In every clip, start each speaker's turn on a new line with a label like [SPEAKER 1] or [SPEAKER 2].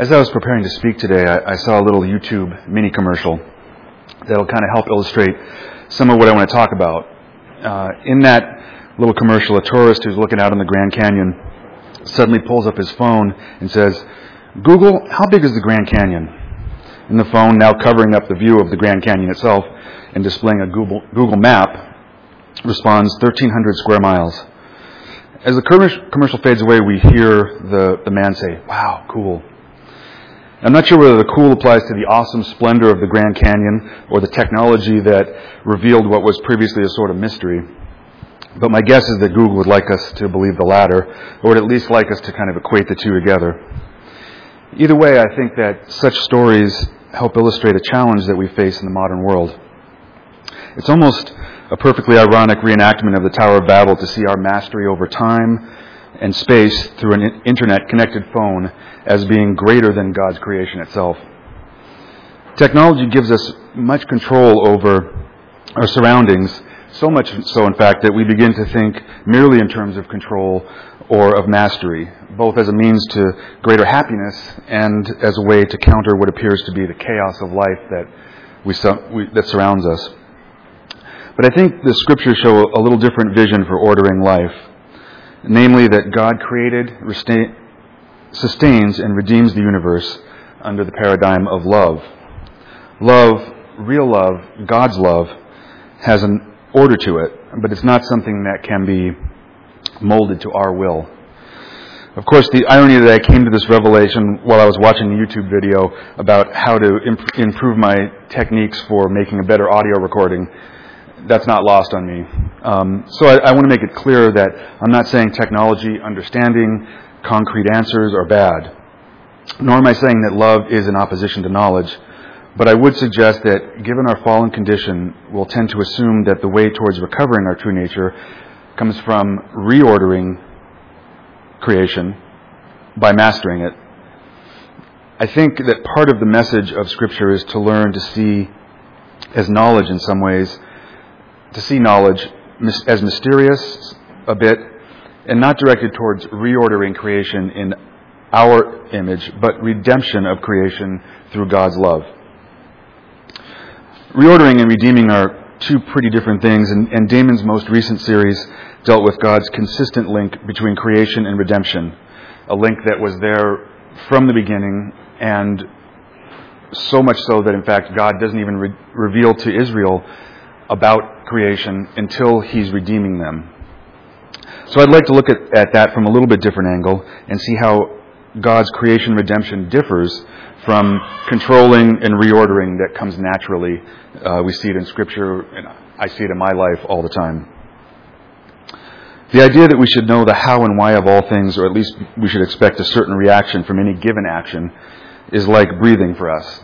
[SPEAKER 1] As I was preparing to speak today, I, I saw a little YouTube mini commercial that'll kind of help illustrate some of what I want to talk about. Uh, in that little commercial, a tourist who's looking out on the Grand Canyon suddenly pulls up his phone and says, Google, how big is the Grand Canyon? And the phone, now covering up the view of the Grand Canyon itself and displaying a Google, Google map, responds 1,300 square miles. As the commercial fades away, we hear the, the man say, Wow, cool. I'm not sure whether the cool applies to the awesome splendor of the Grand Canyon or the technology that revealed what was previously a sort of mystery. But my guess is that Google would like us to believe the latter, or would at least like us to kind of equate the two together. Either way, I think that such stories help illustrate a challenge that we face in the modern world. It's almost a perfectly ironic reenactment of the Tower of Babel to see our mastery over time and space through an internet connected phone as being greater than God's creation itself. Technology gives us much control over our surroundings, so much so, in fact, that we begin to think merely in terms of control or of mastery, both as a means to greater happiness and as a way to counter what appears to be the chaos of life that, we, we, that surrounds us. But I think the scriptures show a little different vision for ordering life namely that God created, sustains, and redeems the universe under the paradigm of love. Love, real love, God's love, has an order to it, but it's not something that can be molded to our will. Of course, the irony that I came to this revelation while I was watching a YouTube video about how to imp- improve my techniques for making a better audio recording that's not lost on me. Um, so I, I want to make it clear that I'm not saying technology, understanding, concrete answers are bad. Nor am I saying that love is in opposition to knowledge. But I would suggest that given our fallen condition, we'll tend to assume that the way towards recovering our true nature comes from reordering creation by mastering it. I think that part of the message of Scripture is to learn to see as knowledge in some ways to see knowledge as mysterious a bit and not directed towards reordering creation in our image, but redemption of creation through God's love. Reordering and redeeming are two pretty different things, and, and Damon's most recent series dealt with God's consistent link between creation and redemption, a link that was there from the beginning, and so much so that, in fact, God doesn't even re- reveal to Israel about creation until he's redeeming them. So I'd like to look at, at that from a little bit different angle and see how God's creation redemption differs from controlling and reordering that comes naturally. Uh, we see it in Scripture, and I see it in my life all the time. The idea that we should know the how and why of all things, or at least we should expect a certain reaction from any given action, is like breathing for us.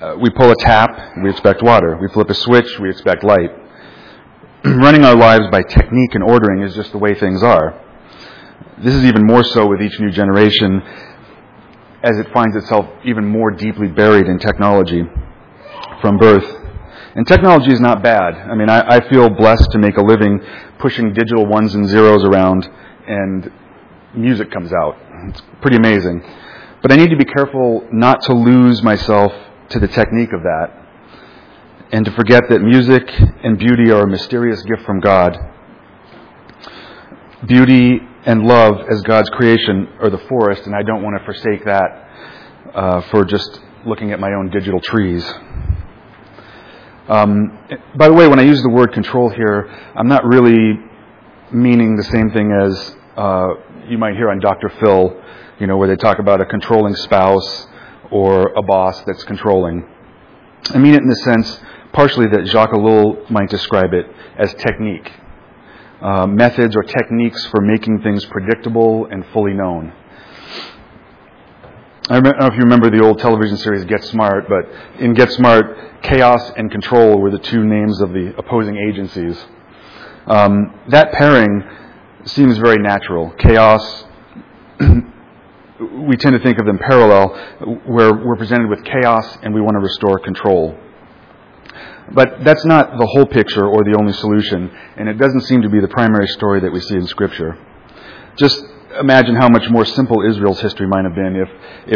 [SPEAKER 1] Uh, we pull a tap, we expect water. We flip a switch, we expect light. Running our lives by technique and ordering is just the way things are. This is even more so with each new generation as it finds itself even more deeply buried in technology from birth. And technology is not bad. I mean, I, I feel blessed to make a living pushing digital ones and zeros around and music comes out. It's pretty amazing. But I need to be careful not to lose myself to the technique of that and to forget that music and beauty are a mysterious gift from God. Beauty and love as God's creation are the forest, and I don't want to forsake that uh, for just looking at my own digital trees. Um, by the way, when I use the word control here, I'm not really meaning the same thing as uh, you might hear on Dr. Phil, you know, where they talk about a controlling spouse or a boss that's controlling. I mean it in the sense, partially, that Jacques Ellul might describe it as technique. Uh, methods or techniques for making things predictable and fully known. I don't know if you remember the old television series Get Smart, but in Get Smart, chaos and control were the two names of the opposing agencies. Um, that pairing seems very natural. Chaos we tend to think of them parallel, where we're presented with chaos and we want to restore control. But that's not the whole picture or the only solution, and it doesn't seem to be the primary story that we see in Scripture. Just imagine how much more simple Israel's history might have been if,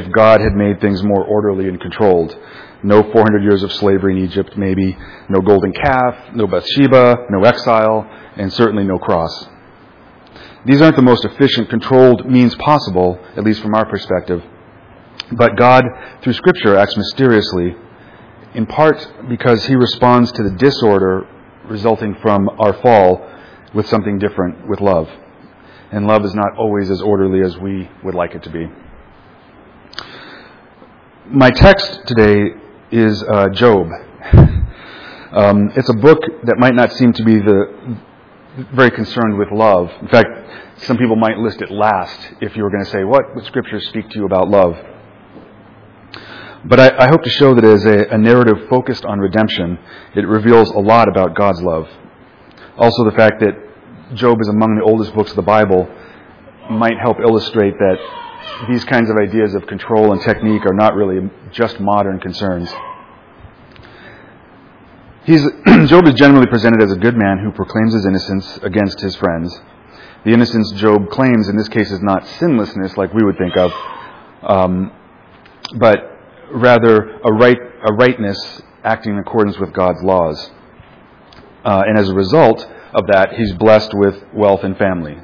[SPEAKER 1] if God had made things more orderly and controlled. No 400 years of slavery in Egypt, maybe. No golden calf, no Bathsheba, no exile, and certainly no cross. These aren't the most efficient, controlled means possible, at least from our perspective. But God, through Scripture, acts mysteriously, in part because He responds to the disorder resulting from our fall with something different, with love. And love is not always as orderly as we would like it to be. My text today is uh, Job. Um, it's a book that might not seem to be the very concerned with love. In fact, some people might list it last if you were going to say, what would Scripture speak to you about love? But I, I hope to show that as a, a narrative focused on redemption, it reveals a lot about God's love. Also, the fact that Job is among the oldest books of the Bible might help illustrate that these kinds of ideas of control and technique are not really just modern concerns. He's, Job is generally presented as a good man who proclaims his innocence against his friends. The innocence Job claims in this case is not sinlessness like we would think of, um, but rather a, right, a rightness acting in accordance with God's laws. Uh, and as a result of that, he's blessed with wealth and family.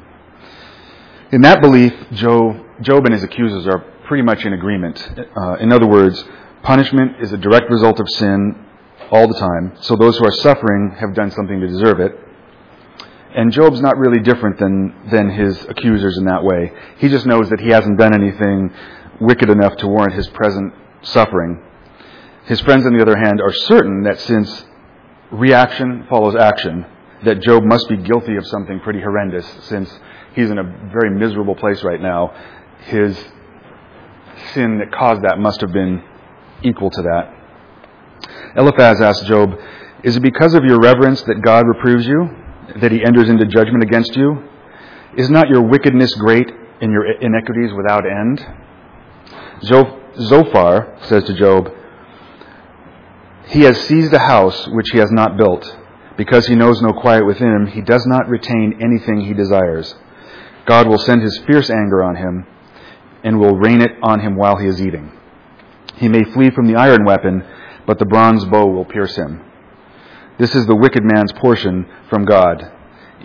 [SPEAKER 1] In that belief, Job, Job and his accusers are pretty much in agreement. Uh, in other words, punishment is a direct result of sin all the time. So those who are suffering have done something to deserve it. And Job's not really different than, than his accusers in that way. He just knows that he hasn't done anything wicked enough to warrant his present suffering. His friends, on the other hand, are certain that since reaction follows action, that Job must be guilty of something pretty horrendous since he's in a very miserable place right now. His sin that caused that must have been equal to that. Eliphaz asked Job, Is it because of your reverence that God reproves you, that he enters into judgment against you? Is not your wickedness great and your iniquities without end? Zophar says to Job, He has seized a house which he has not built. Because he knows no quiet within him, he does not retain anything he desires. God will send his fierce anger on him and will rain it on him while he is eating. He may flee from the iron weapon, but the bronze bow will pierce him. This is the wicked man's portion from God,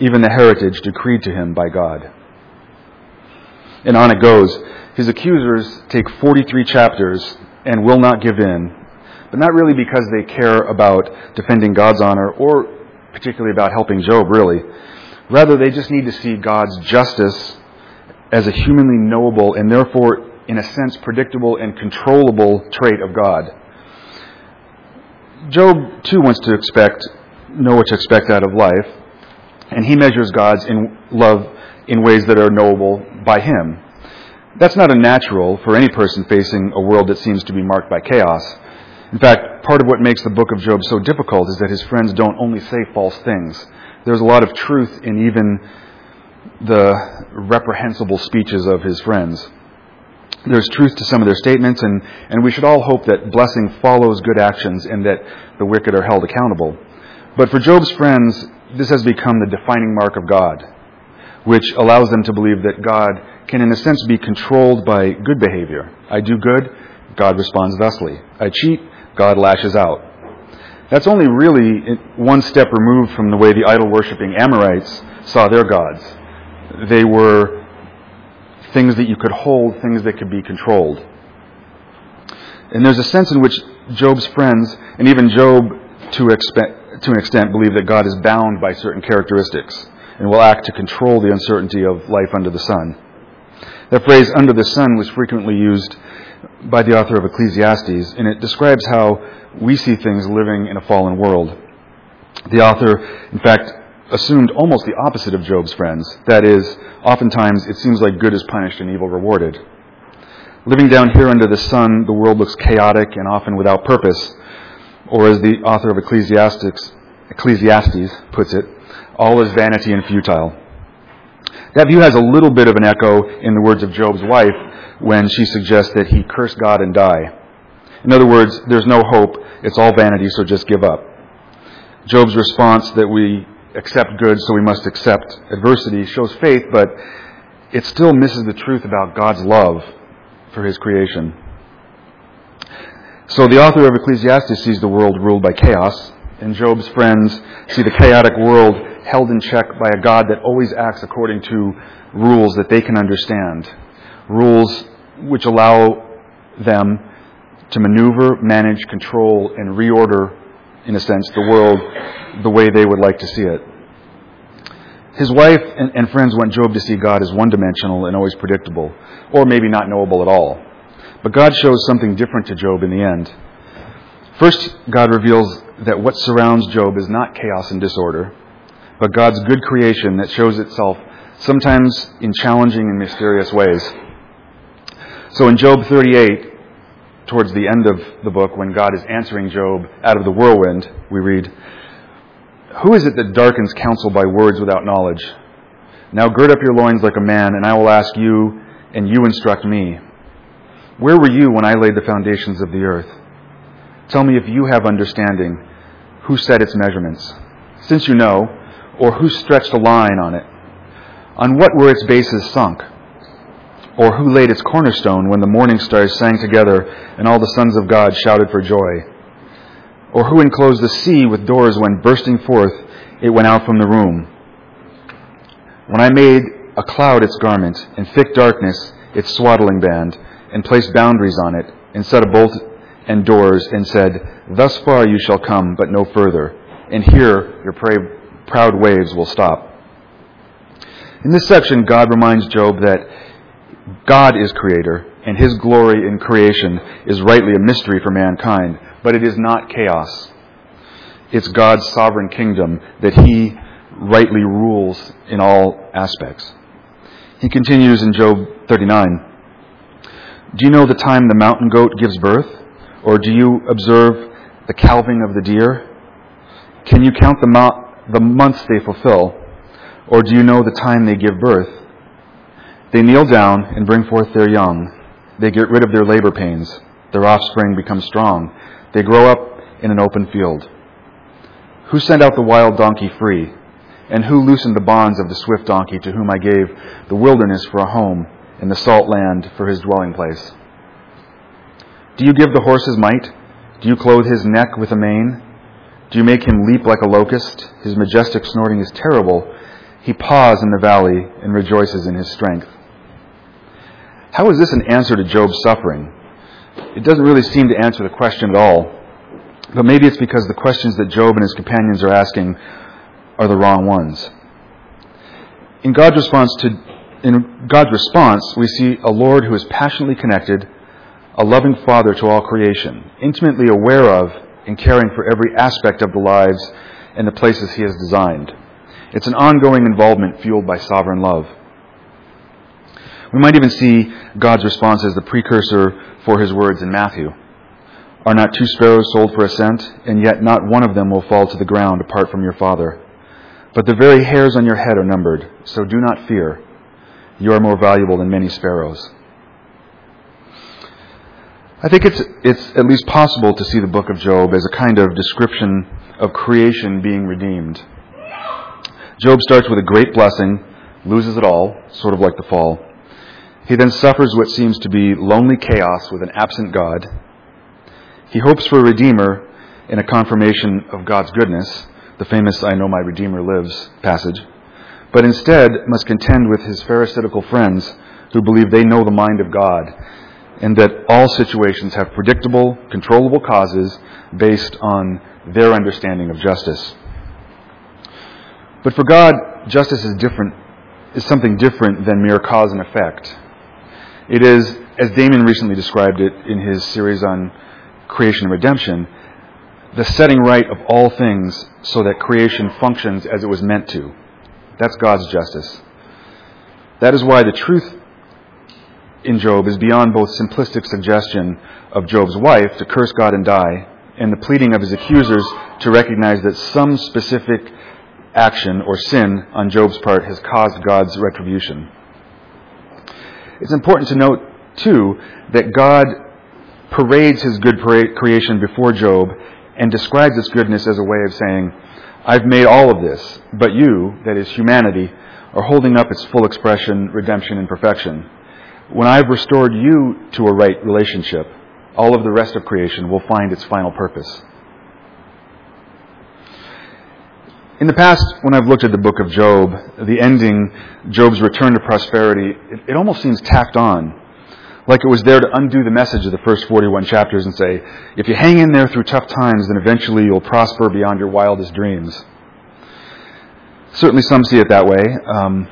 [SPEAKER 1] even the heritage decreed to him by God. And on it goes. His accusers take 43 chapters and will not give in, but not really because they care about defending God's honor or particularly about helping Job, really. Rather, they just need to see God's justice as a humanly knowable and therefore, in a sense, predictable and controllable trait of God. Job, too, wants to expect, know what to expect out of life, and he measures God's in love in ways that are knowable by him. That's not unnatural for any person facing a world that seems to be marked by chaos. In fact, part of what makes the book of Job so difficult is that his friends don't only say false things. There's a lot of truth in even the reprehensible speeches of his friends. There's truth to some of their statements, and, and we should all hope that blessing follows good actions and that the wicked are held accountable. But for Job's friends, this has become the defining mark of God, which allows them to believe that God can, in a sense, be controlled by good behavior. I do good, God responds thusly. I cheat, God lashes out. That's only really one step removed from the way the idol worshipping Amorites saw their gods. They were things that you could hold, things that could be controlled. And there's a sense in which Job's friends, and even Job to, to an extent, believe that God is bound by certain characteristics and will act to control the uncertainty of life under the sun. That phrase, under the sun, was frequently used by the author of Ecclesiastes, and it describes how we see things living in a fallen world. The author, in fact, assumed almost the opposite of Job's friends. That is, oftentimes it seems like good is punished and evil rewarded. Living down here under the sun, the world looks chaotic and often without purpose. Or as the author of Ecclesiastes, Ecclesiastes puts it, all is vanity and futile. That view has a little bit of an echo in the words of Job's wife when she suggests that he curse God and die. In other words, there's no hope, it's all vanity, so just give up. Job's response that we accept good, so we must accept adversity shows faith, but it still misses the truth about God's love for his creation. So the author of Ecclesiastes sees the world ruled by chaos, and Job's friends see the chaotic world held in check by a God that always acts according to rules that they can understand. Rules which allow them to maneuver, manage, control, and reorder, in a sense, the world the way they would like to see it. His wife and, and friends want Job to see God as one dimensional and always predictable, or maybe not knowable at all. But God shows something different to Job in the end. First, God reveals that what surrounds Job is not chaos and disorder, but God's good creation that shows itself sometimes in challenging and mysterious ways. So in Job 38, towards the end of the book, when God is answering Job out of the whirlwind, we read, Who is it that darkens counsel by words without knowledge? Now gird up your loins like a man, and I will ask you, and you instruct me. Where were you when I laid the foundations of the earth? Tell me if you have understanding, who set its measurements? Since you know, or who stretched a line on it? On what were its bases sunk? Or who laid its cornerstone when the morning stars sang together and all the sons of God shouted for joy? Or who enclosed the sea with doors when bursting forth it went out from the room? When I made a cloud its garment and thick darkness its swaddling band and placed boundaries on it and set a bolt and doors and said, Thus far you shall come, but no further, and here your proud waves will stop. In this section, God reminds Job that God is creator, and his glory in creation is rightly a mystery for mankind, but it is not chaos. It's God's sovereign kingdom that he rightly rules in all aspects. He continues in Job 39. Do you know the time the mountain goat gives birth? Or do you observe the calving of the deer? Can you count the, mo- the months they fulfill? Or do you know the time they give birth? They kneel down and bring forth their young. They get rid of their labor pains. Their offspring become strong. They grow up in an open field. Who sent out the wild donkey free? And who loosened the bonds of the swift donkey to whom I gave the wilderness for a home and the salt land for his dwelling place? Do you give the horse his might? Do you clothe his neck with a mane? Do you make him leap like a locust? His majestic snorting is terrible. He paws in the valley and rejoices in his strength. How is this an answer to Job's suffering? It doesn't really seem to answer the question at all. But maybe it's because the questions that Job and his companions are asking are the wrong ones. In God's response to in God's response, we see a Lord who is passionately connected, a loving Father to all creation, intimately aware of and caring for every aspect of the lives and the places He has designed. It's an ongoing involvement fueled by sovereign love. We might even see God's response as the precursor for his words in Matthew. Are not two sparrows sold for a cent, and yet not one of them will fall to the ground apart from your Father? But the very hairs on your head are numbered, so do not fear. You are more valuable than many sparrows. I think it's, it's at least possible to see the book of Job as a kind of description of creation being redeemed. Job starts with a great blessing, loses it all, sort of like the fall. He then suffers what seems to be lonely chaos with an absent God. He hopes for a Redeemer in a confirmation of God's goodness, the famous I know my Redeemer lives passage, but instead must contend with his Pharisaical friends who believe they know the mind of God and that all situations have predictable, controllable causes based on their understanding of justice. But for God, justice is different, is something different than mere cause and effect. It is, as Damien recently described it in his series on creation and redemption, the setting right of all things so that creation functions as it was meant to. That's God's justice. That is why the truth in Job is beyond both simplistic suggestion of Job's wife to curse God and die and the pleading of his accusers to recognize that some specific action or sin on Job's part has caused God's retribution. It's important to note, too, that God parades his good creation before Job and describes its goodness as a way of saying, I've made all of this, but you, that is humanity, are holding up its full expression, redemption, and perfection. When I've restored you to a right relationship, all of the rest of creation will find its final purpose. In the past, when I've looked at the book of Job, the ending, Job's return to prosperity, it, it, almost seems tacked on. Like it was there to undo the message of the first 41 chapters and say, if you hang in there through tough times, then eventually you'll prosper beyond your wildest dreams. Certainly some see it that way. Um,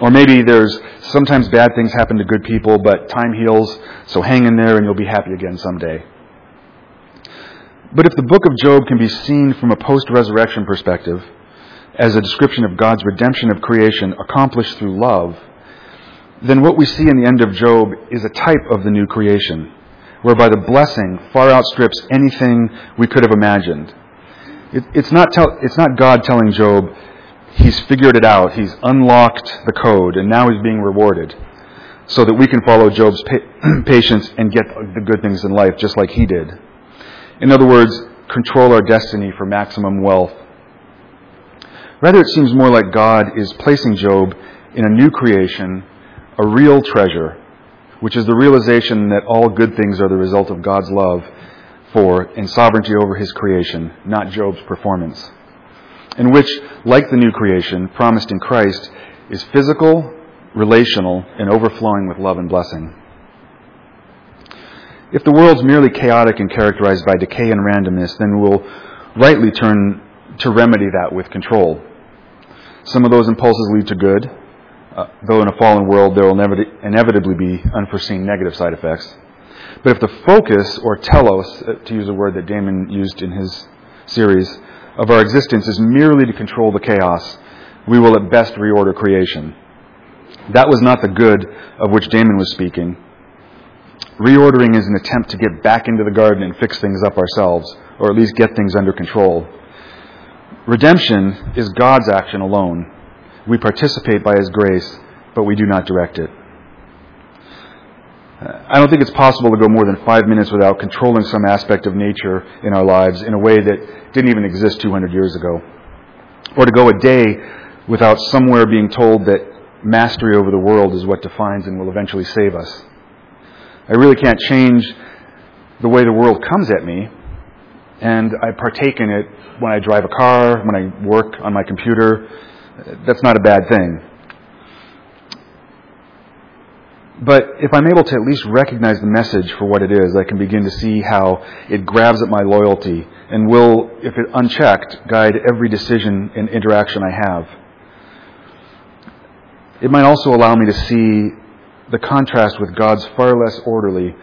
[SPEAKER 1] or maybe there's sometimes bad things happen to good people, but time heals, so hang in there and you'll be happy again someday. But if the book of Job can be seen from a post resurrection perspective as a description of God's redemption of creation accomplished through love, then what we see in the end of Job is a type of the new creation, whereby the blessing far outstrips anything we could have imagined. It, it's, not tell, it's not God telling Job, he's figured it out, he's unlocked the code, and now he's being rewarded, so that we can follow Job's pa- patience and get the good things in life just like he did. In other words, control our destiny for maximum wealth. Rather, it seems more like God is placing Job in a new creation, a real treasure, which is the realization that all good things are the result of God's love for and sovereignty over his creation, not Job's performance. In which, like the new creation promised in Christ, is physical, relational, and overflowing with love and blessing. If the world's merely chaotic and characterized by decay and randomness, then we'll rightly turn to remedy that with control. Some of those impulses lead to good, uh, though in a fallen world there will inevitably be unforeseen negative side effects. But if the focus, or telos, uh, to use a word that Damon used in his series, of our existence is merely to control the chaos, we will at best reorder creation. That was not the good of which Damon was speaking, Reordering is an attempt to get back into the garden and fix things up ourselves, or at least get things under control. Redemption is God's action alone. We participate by His grace, but we do not direct it. I don't think it's possible to go more than five minutes without controlling some aspect of nature in our lives in a way that didn't even exist 200 years ago. Or to go a day without somewhere being told that mastery over the world is what defines and will eventually save us. I really can't change the way the world comes at me, and I partake in it when I drive a car, when I work on my computer. That's not a bad thing. But if I'm able to at least recognize the message for what it is, I can begin to see how it grabs at my loyalty and will, if it unchecked, guide every decision and interaction I have. It might also allow me to see the contrast with God's far less orderly,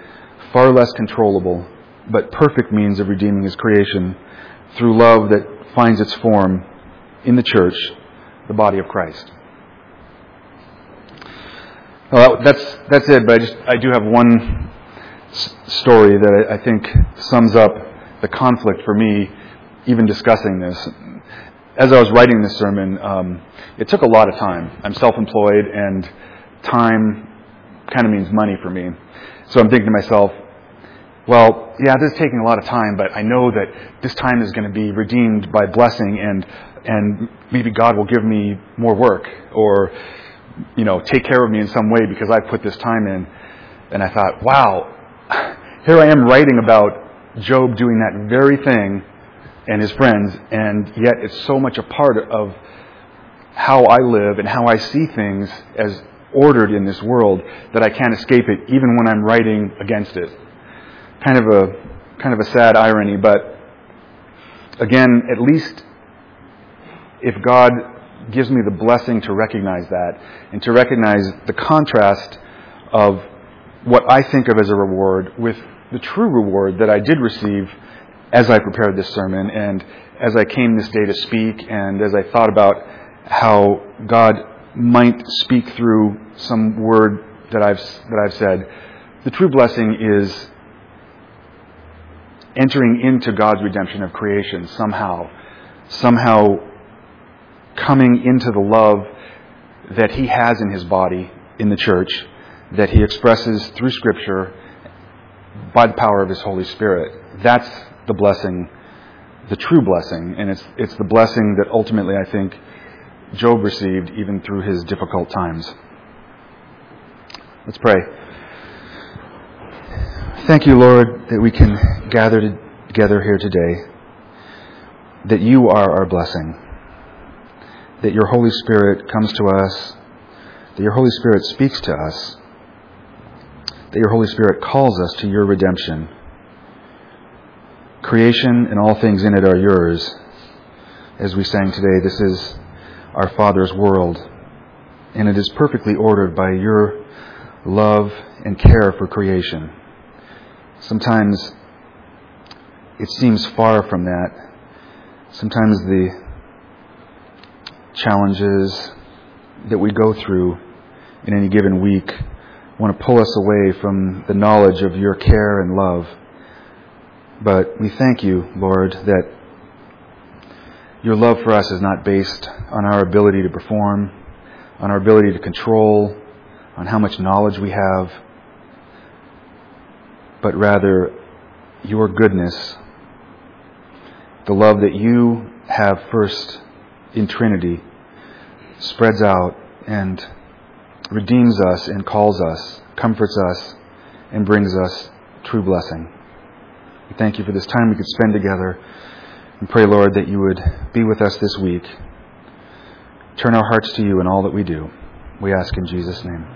[SPEAKER 1] far less controllable, but perfect means of redeeming his creation through love that finds its form in the church, the body of Christ. Well, that's that's it. But I just I do have one s- story that I, I think sums up the conflict for me, even discussing this. As I was writing this sermon, um, it took a lot of time. I'm self-employed, and time kind of means money for me. So I'm thinking to myself, well, yeah, this is taking a lot of time, but I know that this time is going to be redeemed by blessing and and maybe God will give me more work or you know, take care of me in some way because I put this time in. And I thought, wow, here I am writing about Job doing that very thing and his friends, and yet it's so much a part of how I live and how I see things as ordered in this world that I can't escape it even when I'm writing against it. Kind of a kind of a sad irony, but again, at least if God gives me the blessing to recognize that and to recognize the contrast of what I think of as a reward with the true reward that I did receive as I prepared this sermon and as I came this day to speak and as I thought about how God might speak through some word that I've, that I've said. The true blessing is entering into God's redemption of creation somehow, somehow coming into the love that He has in His body, in the church, that He expresses through Scripture by the power of His Holy Spirit. That's the blessing, the true blessing, and it's, it's the blessing that ultimately I think Job received even through his difficult times. Let's pray. Thank you, Lord, that we can gather together here today, that you are our blessing, that your Holy Spirit comes to us, that your Holy Spirit speaks to us, that your Holy Spirit calls us to your redemption. Creation and all things in it are yours. As we sang today, this is our Father's world, and it is perfectly ordered by your love and care for creation. Sometimes it seems far from that. Sometimes the challenges that we go through in any given week want to pull us away from the knowledge of your care and love. But we thank you, Lord, that your love for us is not based on our ability to perform, on our ability to control, on how much knowledge we have, but rather your goodness, the love that you have first in Trinity, spreads out and redeems us and calls us, comforts us, and brings us true blessing. We thank you for this time we could spend together and pray, Lord, that you would be with us this week. Turn our hearts to you in all that we do. We ask in Jesus' name.